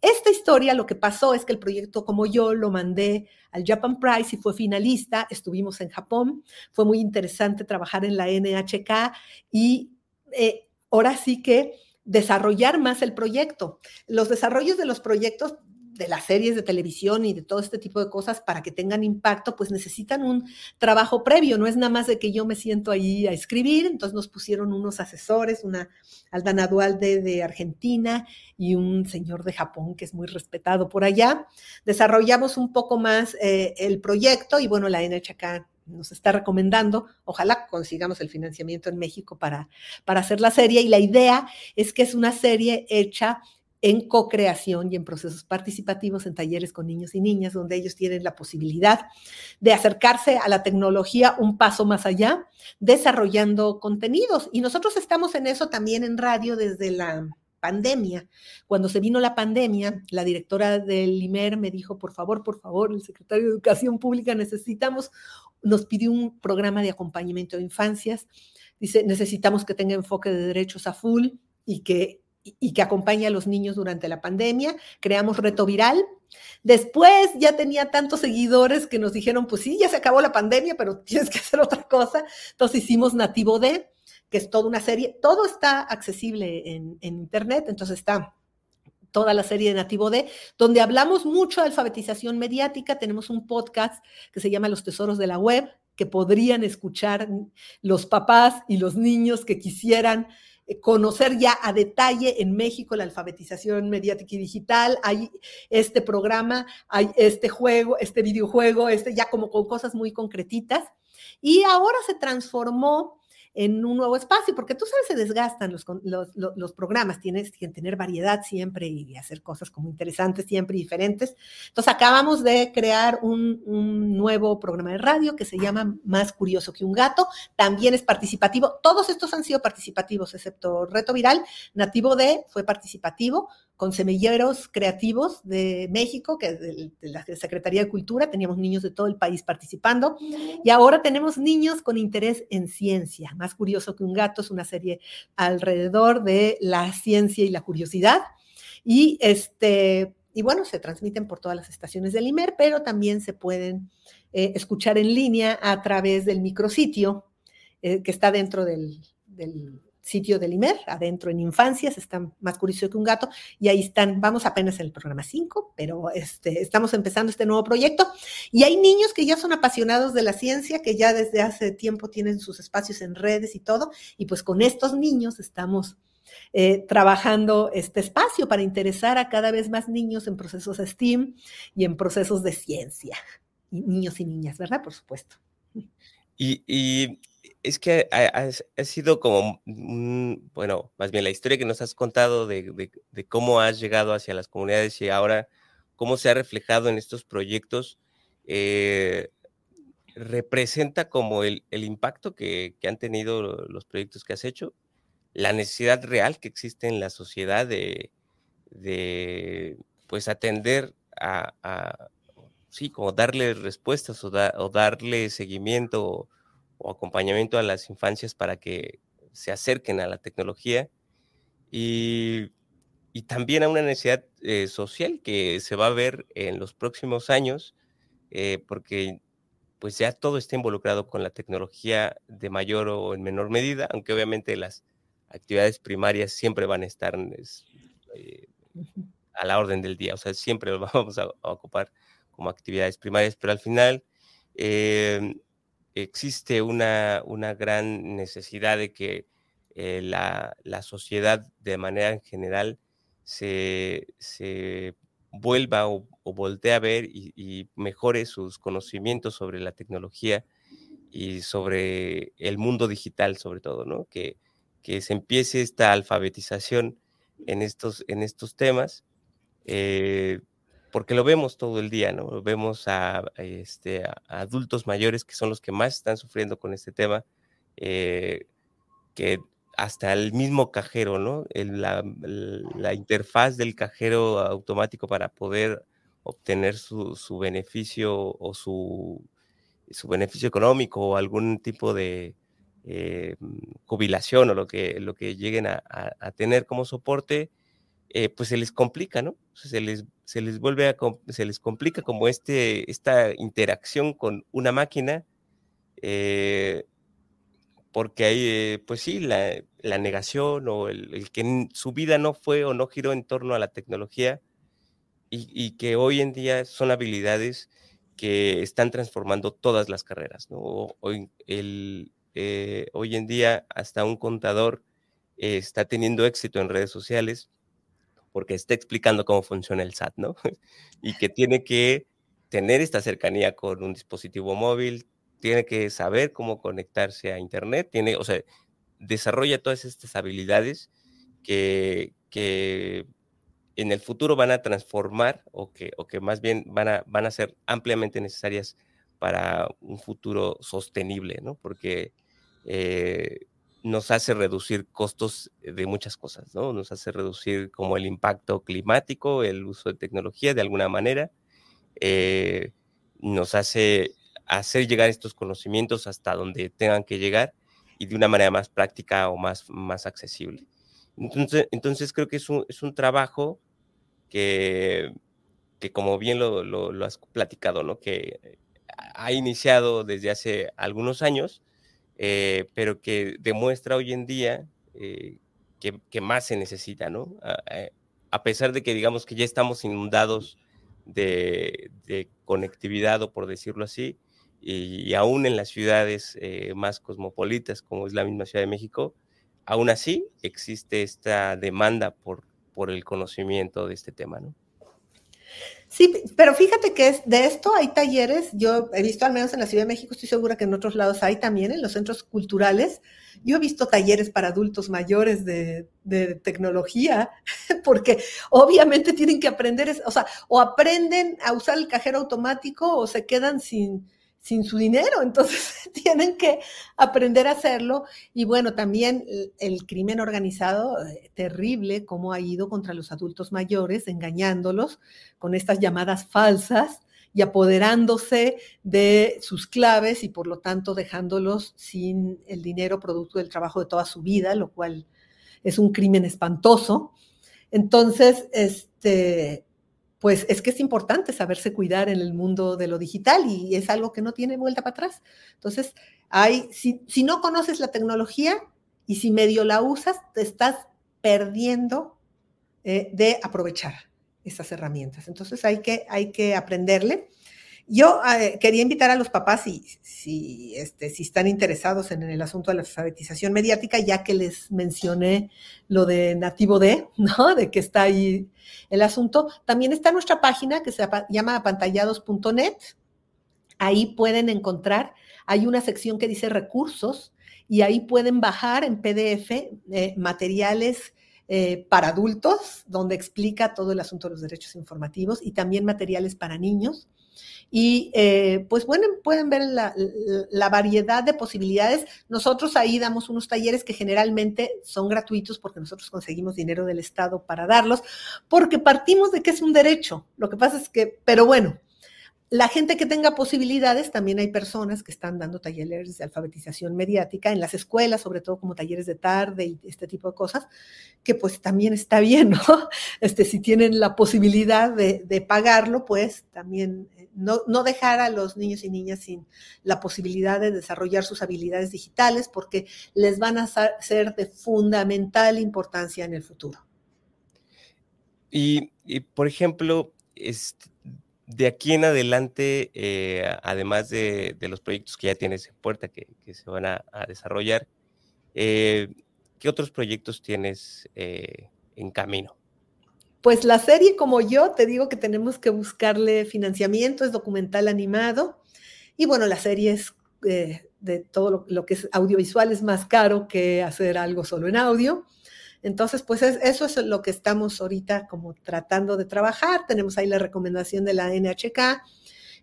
Esta historia, lo que pasó es que el proyecto como yo lo mandé al Japan Prize y fue finalista, estuvimos en Japón, fue muy interesante trabajar en la NHK y eh, ahora sí que desarrollar más el proyecto. Los desarrollos de los proyectos de las series de televisión y de todo este tipo de cosas para que tengan impacto, pues necesitan un trabajo previo, no es nada más de que yo me siento ahí a escribir, entonces nos pusieron unos asesores, una Aldana Dualde de Argentina y un señor de Japón que es muy respetado por allá. Desarrollamos un poco más eh, el proyecto y bueno, la NHK nos está recomendando, ojalá consigamos el financiamiento en México para, para hacer la serie y la idea es que es una serie hecha en co-creación y en procesos participativos en talleres con niños y niñas, donde ellos tienen la posibilidad de acercarse a la tecnología un paso más allá, desarrollando contenidos. Y nosotros estamos en eso también en radio desde la pandemia. Cuando se vino la pandemia, la directora del IMER me dijo, por favor, por favor, el secretario de Educación Pública, necesitamos, nos pidió un programa de acompañamiento de infancias. Dice, necesitamos que tenga enfoque de derechos a full y que y que acompaña a los niños durante la pandemia. Creamos Reto Viral. Después ya tenía tantos seguidores que nos dijeron, pues sí, ya se acabó la pandemia, pero tienes que hacer otra cosa. Entonces hicimos Nativo D, que es toda una serie. Todo está accesible en, Internet, entonces está toda la serie de Nativo D, donde hablamos mucho de alfabetización mediática. Tenemos un podcast que se llama Los Tesoros de la Web, que podrían escuchar los papás y los niños que quisieran conocer ya a detalle en México la alfabetización mediática y digital, hay este programa, hay este juego, este videojuego, este ya como con cosas muy concretitas. Y ahora se transformó en un nuevo espacio, porque tú sabes, se desgastan los, los, programas, tienes que tener variedad siempre y hacer cosas como interesantes siempre y diferentes. Entonces acabamos de crear un, un nuevo programa de radio que se llama Más Curioso que un Gato, también es participativo, todos estos han sido participativos, excepto Reto Viral, Nativo D fue participativo, con semilleros creativos de México, que es de, la Secretaría de Cultura, teníamos niños de todo el país participando, y ahora tenemos niños con interés en ciencia. Más curioso que un gato es una serie alrededor de la ciencia y la curiosidad. Y este, y bueno, se transmiten por todas las estaciones del IMER, pero también se pueden eh, escuchar en línea a través del micrositio eh, que está dentro del, del sitio del IMER, adentro en infancias, está más curioso que un gato, y ahí están, vamos apenas en el programa 5, pero este, estamos empezando este nuevo proyecto, y hay niños que ya son apasionados de la ciencia, que ya desde hace tiempo tienen sus espacios en redes y todo, y pues con estos niños estamos eh, trabajando este espacio para interesar a cada vez más niños en procesos STEAM y en procesos de ciencia, y niños y niñas, ¿verdad? Por supuesto. y es que ha, sido como, bueno, más bien la historia que nos has contado de, cómo has llegado hacia las comunidades y ahora cómo se ha reflejado en estos proyectos, eh, representa como el, impacto que, han tenido los proyectos que has hecho, la necesidad real que existe en la sociedad de, pues atender a, sí, como darle respuestas o, darle seguimiento o, acompañamiento a las infancias para que se acerquen a la tecnología y, también a una necesidad eh, social que se va a ver en los próximos años, eh, porque pues ya todo está involucrado con la tecnología de mayor o en menor medida, aunque obviamente las actividades primarias siempre van a estar eh, a la orden del día, o sea, siempre lo vamos a, ocupar como actividades primarias, pero al final existe una, una, gran necesidad de que eh, la, la, sociedad de manera en general se, se vuelva o, voltee a ver y, mejore sus conocimientos sobre la tecnología y sobre el mundo digital sobre todo, ¿no? Que, que se empiece esta alfabetización en estos, en estos temas, eh, porque lo vemos todo el día, ¿no? Vemos a, este, adultos mayores que son los que más están sufriendo con este tema, eh, que hasta el mismo cajero, ¿no? la, interfaz del cajero automático para poder obtener su, beneficio o su, su, beneficio económico o algún tipo de eh, jubilación o lo que, lo que lleguen a, tener como soporte, eh, pues se les complica, ¿no? Se les, se les vuelve se les complica como este, esta interacción con una máquina eh, porque hay, eh, pues sí, la, negación o el, que su vida no fue o no giró en torno a la tecnología y, que hoy en día son habilidades que están transformando todas las carreras. Hoy, el, eh, hoy en día hasta un contador eh, está teniendo éxito en redes sociales porque está explicando cómo funciona el SAT, ¿no? y que tiene que tener esta cercanía con un dispositivo móvil, tiene que saber cómo conectarse a Internet, tiene, o sea, desarrolla todas estas habilidades que, que en el futuro van a transformar o que, o que más bien van a, van a ser ampliamente necesarias para un futuro sostenible, ¿no? Porque eh, nos hace reducir costos de muchas cosas, ¿no? Nos hace reducir como el impacto climático, el uso de tecnología de alguna manera, eh, nos hace hacer llegar estos conocimientos hasta donde tengan que llegar y de una manera más práctica o más, más accesible. Entonces, entonces creo que es un, es un trabajo que, que como bien lo, lo, has platicado, ¿no? que ha iniciado desde hace algunos años, eh, pero que demuestra hoy en día eh, que, más se necesita, ¿no? A, eh, a, pesar de que digamos que ya estamos inundados de, de conectividad, o por decirlo así, y, aún en las ciudades eh, más cosmopolitas, como es la misma Ciudad de México, aún así existe esta demanda por, por el conocimiento de este tema, ¿no? Sí, pero fíjate que es, de esto hay talleres, yo he visto al menos en la Ciudad de México, estoy segura que en otros lados hay también, en los centros culturales, yo he visto talleres para adultos mayores de, de tecnología, porque obviamente tienen que aprender, o sea, o aprenden a usar el cajero automático o se quedan sin, sin su dinero, entonces tienen que aprender a hacerlo. Y bueno, también el crimen organizado, eh, terrible, cómo ha ido contra los adultos mayores, engañándolos con estas llamadas falsas y apoderándose de sus claves y por lo tanto dejándolos sin el dinero producto del trabajo de toda su vida, lo cual es un crimen espantoso. Entonces, este, pues es que es importante saberse cuidar en el mundo de lo digital y es algo que no tiene vuelta para atrás. Entonces, si, no conoces la tecnología y si medio la usas, te estás perdiendo eh, de aprovechar esas herramientas. Entonces, hay que, hay que aprenderle. Yo eh, quería invitar a los papás, si, si, este, si están interesados en, el asunto de la alfabetización mediática, ya que les mencioné lo de Nativo D, ¿no? De que está ahí el asunto. También está nuestra página que se llama apantallados.net. Ahí pueden encontrar, hay una sección que dice recursos y ahí pueden bajar en PDF eh, materiales eh, para adultos, donde explica todo el asunto de los derechos informativos y también materiales para niños Y eh, pues bueno, pueden ver la, la, variedad de posibilidades. Nosotros ahí damos unos talleres que generalmente son gratuitos porque nosotros conseguimos dinero del Estado para darlos, porque partimos de que es un derecho. Lo que pasa es que, pero bueno, la gente que tenga posibilidades, también hay personas que están dando talleres de alfabetización mediática en las escuelas, sobre todo como talleres de tarde y este tipo de cosas, que pues también está bien, ¿no? Este, si tienen la posibilidad de, de pagarlo, pues también eh, no, no, dejar a los niños y niñas sin la posibilidad de desarrollar sus habilidades digitales, porque les van a ser de fundamental importancia en el futuro. Y, y por ejemplo, este, de aquí en adelante, eh, además de, los proyectos que ya tienes en puerta, que, se van a, desarrollar, eh, ¿qué otros proyectos tienes eh, en camino? Pues la serie, como yo, te digo que tenemos que buscarle financiamiento, es documental animado. Y bueno, la serie es de todo lo, que es audiovisual, es más caro que hacer algo solo en audio. Entonces, pues eso es lo que estamos ahorita como tratando de trabajar. Tenemos ahí la recomendación de la NHK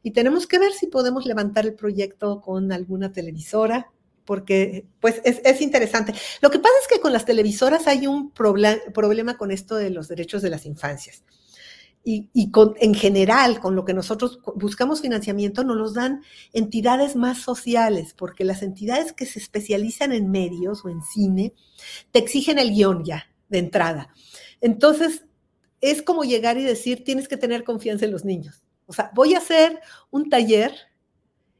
y tenemos que ver si podemos levantar el proyecto con alguna televisora, porque pues es, interesante. Lo que pasa es que con las televisoras hay un problema con esto de los derechos de las infancias y, en general, con lo que nosotros buscamos financiamiento, nos los dan entidades más sociales, porque las entidades que se especializan en medios o en cine te exigen el guion ya, de entrada. Entonces, es como llegar y decir, tienes que tener confianza en los niños. O sea, voy a hacer un taller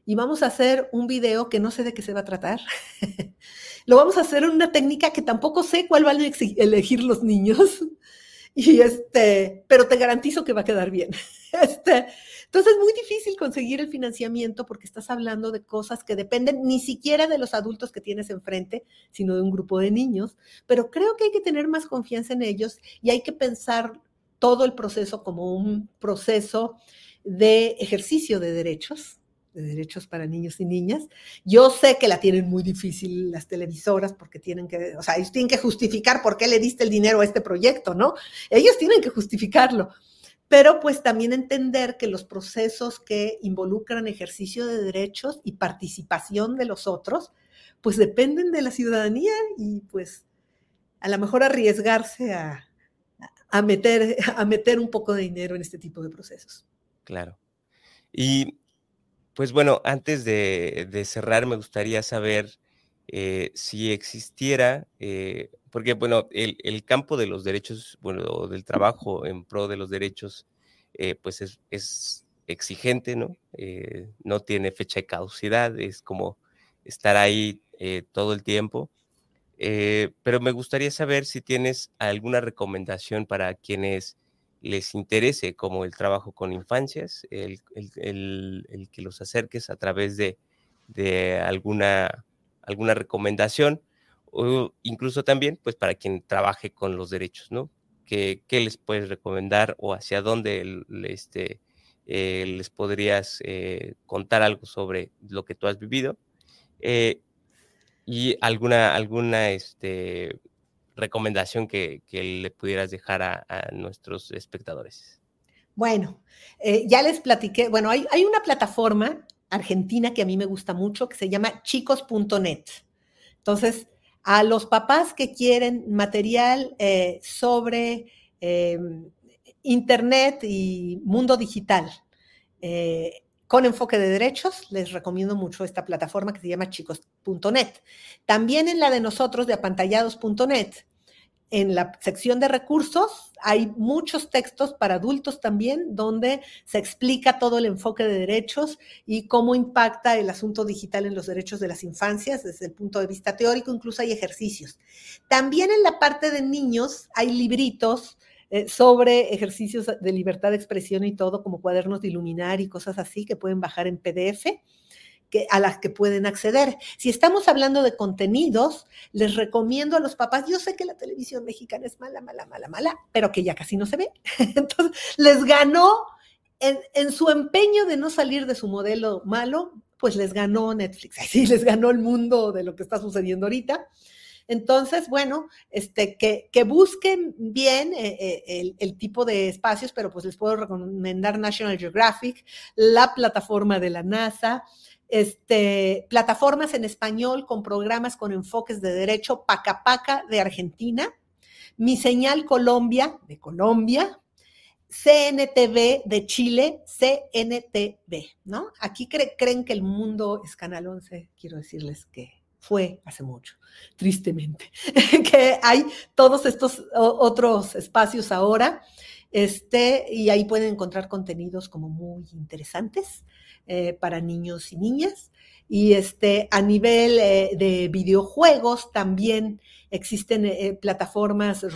y vamos a hacer un video que no sé de qué se va a tratar. Lo vamos a hacer en una técnica que tampoco sé cuál van a elegir los niños. Y este, pero te garantizo que va a quedar bien. Este, entonces es muy difícil conseguir el financiamiento porque estás hablando de cosas que dependen ni siquiera de los adultos que tienes enfrente, sino de un grupo de niños. Pero creo que hay que tener más confianza en ellos y hay que pensar todo el proceso como un proceso de ejercicio de derechos, de derechos para niños y niñas. Yo sé que la tienen muy difícil las televisoras porque tienen que, o sea, ellos tienen que justificar por qué le diste el dinero a este proyecto, ¿no? Ellos tienen que justificarlo. Pero pues también entender que los procesos que involucran ejercicio de derechos y participación de los otros, pues dependen de la ciudadanía y pues a lo mejor arriesgarse a, a meter, a meter un poco de dinero en este tipo de procesos. Claro. Y pues bueno, antes de, cerrar, me gustaría saber eh, si existiera, eh, porque bueno, el, campo de los derechos, bueno, del trabajo en pro de los derechos, eh, pues es, exigente, ¿no? no tiene fecha de caducidad, es como estar ahí todo el tiempo. pero me gustaría saber si tienes alguna recomendación para quienes les interese como el trabajo con infancias, el, que los acerques a través de, alguna, alguna recomendación o incluso también pues para quien trabaje con los derechos, ¿no? ¿Qué, les puedes recomendar o hacia dónde este, eh, les podrías eh, contar algo sobre lo que tú has vivido? Eh, y alguna, alguna este, recomendación que, le pudieras dejar a, nuestros espectadores? Bueno, eh, ya les platiqué, bueno, hay, una plataforma argentina que a mí me gusta mucho que se llama chicos.net. Entonces, a los papás que quieren material eh, sobre em, Internet y mundo digital, eh, con enfoque de derechos, les recomiendo mucho esta plataforma que se llama chicos.net. También en la de nosotros de apantallados.net, en la sección de recursos, hay muchos textos para adultos también, donde se explica todo el enfoque de derechos y cómo impacta el asunto digital en los derechos de las infancias desde el punto de vista teórico, incluso hay ejercicios. También en la parte de niños hay libritos eh, sobre ejercicios de libertad de expresión y todo, como cuadernos de iluminar y cosas así que pueden bajar en PDF. Que, a las que pueden acceder. Si estamos hablando de contenidos, les recomiendo a los papás, yo sé que la televisión mexicana es mala, mala, mala, mala, pero que ya casi no se ve. Entonces, les ganó en, en, su empeño de no salir de su modelo malo, pues les ganó Netflix, así les ganó el mundo de lo que está sucediendo ahorita. Entonces, bueno, este, que, que busquen bien eh, eh, el, tipo de espacios, pero pues les puedo recomendar National Geographic, la plataforma de la NASA, este, plataformas en español con programas con enfoques de derecho, Paca Paca de Argentina, Mi Señal Colombia de Colombia, CNTV de Chile, CNTV, ¿no? Aquí creen que el mundo es Canal 11, quiero decirles que fue hace mucho, tristemente, que hay todos estos otros espacios ahora, este, y ahí pueden encontrar contenidos como muy interesantes eh, para niños y niñas. Y este, a nivel eh, de videojuegos también existen eh, plataformas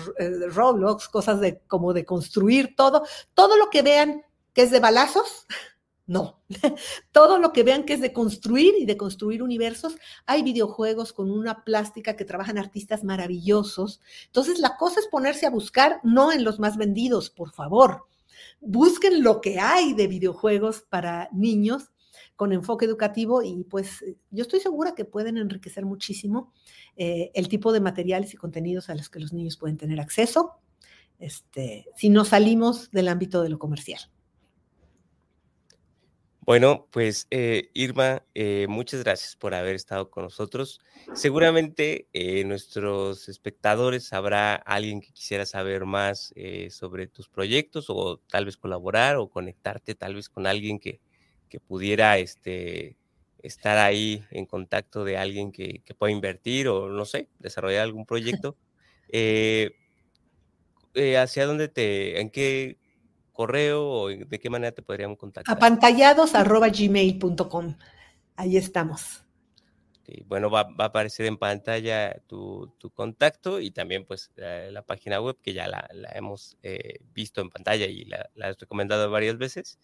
Roblox, cosas de como de construir todo, todo lo que vean que es de balazos, no. Todo lo que vean que es de construir y de construir universos, hay videojuegos con una plástica que trabajan artistas maravillosos. Entonces, la cosa es ponerse a buscar, no en los más vendidos, por favor. Busquen lo que hay de videojuegos para niños con enfoque educativo y pues yo estoy segura que pueden enriquecer muchísimo eh, el tipo de materiales y contenidos a los que los niños pueden tener acceso este, si no salimos del ámbito de lo comercial. Bueno, pues eh, Irma, eh, muchas gracias por haber estado con nosotros. Seguramente eh, nuestros espectadores habrá alguien que quisiera saber más sobre tus proyectos o tal vez colaborar o conectarte tal vez con alguien que, que pudiera este, estar ahí en contacto de alguien que, que pueda invertir o no sé, desarrollar algún proyecto. ¿Hacia dónde te, en qué correo o de qué manera te podríamos contactar? Apantallados arroba gmail.com. Ahí estamos. bueno, va, a aparecer en pantalla tu, contacto y también pues la página web que ya la, hemos eh, visto en pantalla y la, has recomendado varias veces.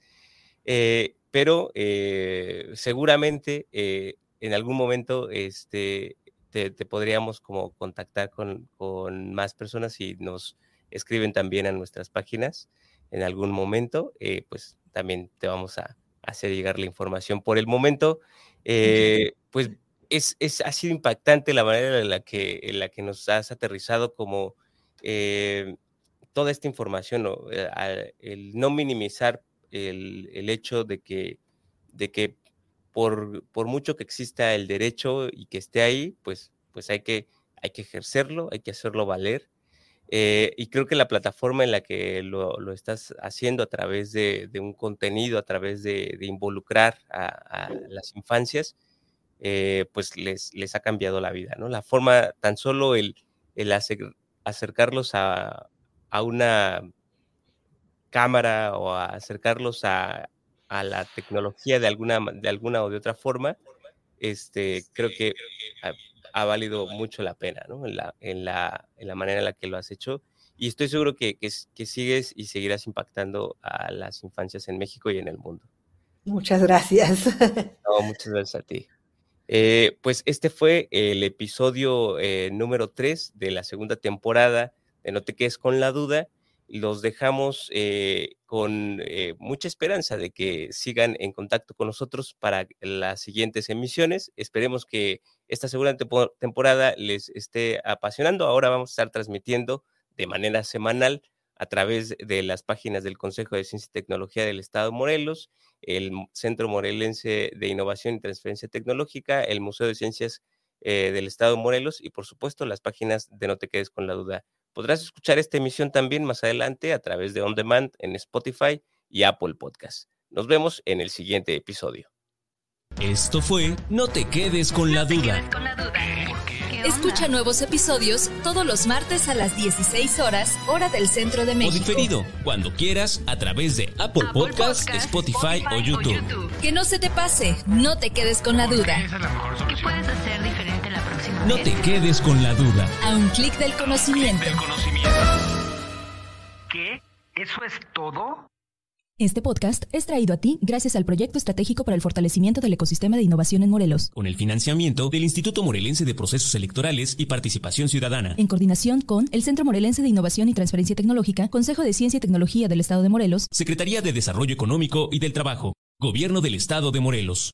Eh, pero eh, seguramente en algún momento este, te, podríamos como contactar con, con, más personas y nos escriben también a nuestras páginas en algún momento, eh, pues también te vamos a hacer llegar la información. Por el momento, eh, pues es, es, ha sido impactante la manera en la que, en la que nos has aterrizado como eh, toda esta información, el no minimizar el, el, hecho de que, de que por, por mucho que exista el derecho y que esté ahí, pues, pues hay, que, hay que ejercerlo, hay que hacerlo valer eh, y creo que la plataforma en la que lo, estás haciendo a través de, un contenido, a través de, involucrar a, las infancias, eh, pues les, les, ha cambiado la vida, ¿no? La forma, tan solo el, el acercarlos a, una cámara o acercarlos a, la tecnología de alguna, de alguna o de otra forma, este, creo que ha valido mucho la pena, ¿no? En la, en la, en la manera en la que lo has hecho. Y estoy seguro que, que, sigues y seguirás impactando a las infancias en México y en el mundo. Muchas gracias. No, muchas gracias a ti. Eh, pues este fue el episodio eh, número 3 de la segunda temporada de No te quedes con la duda los dejamos eh, con eh, mucha esperanza de que sigan en contacto con nosotros para las siguientes emisiones. Esperemos que esta segunda temporada les esté apasionando. Ahora vamos a estar transmitiendo de manera semanal a través de las páginas del Consejo de Ciencia y Tecnología del Estado de Morelos, el Centro Morelense de Innovación y Transferencia Tecnológica, el Museo de Ciencias eh, del Estado de Morelos y, por supuesto, las páginas de No Te Quedes con la Duda Podrás escuchar esta emisión también más adelante a través de On Demand en Spotify y Apple Podcast. Nos vemos en el siguiente episodio. Esto fue No te quedes con, la, duda. Escucha nuevos episodios todos los martes a las 16 horas, hora del centro de México. O diferido, cuando quieras, a través de Apple, Podcast, Spotify, o, YouTube. Que no se te pase, no te quedes con la duda. ¿Qué puedes hacer diferente? No te quedes con la duda. A un clic del conocimiento. ¿Qué? ¿Eso es todo? Este podcast es traído a ti gracias al Proyecto Estratégico para el Fortalecimiento del Ecosistema de Innovación en Morelos. Con el financiamiento del Instituto Morelense de Procesos Electorales y Participación Ciudadana. En coordinación con el Centro Morelense de Innovación y Transferencia Tecnológica, Consejo de Ciencia y Tecnología del Estado de Morelos, Secretaría de Desarrollo Económico y del Trabajo, Gobierno del Estado de Morelos.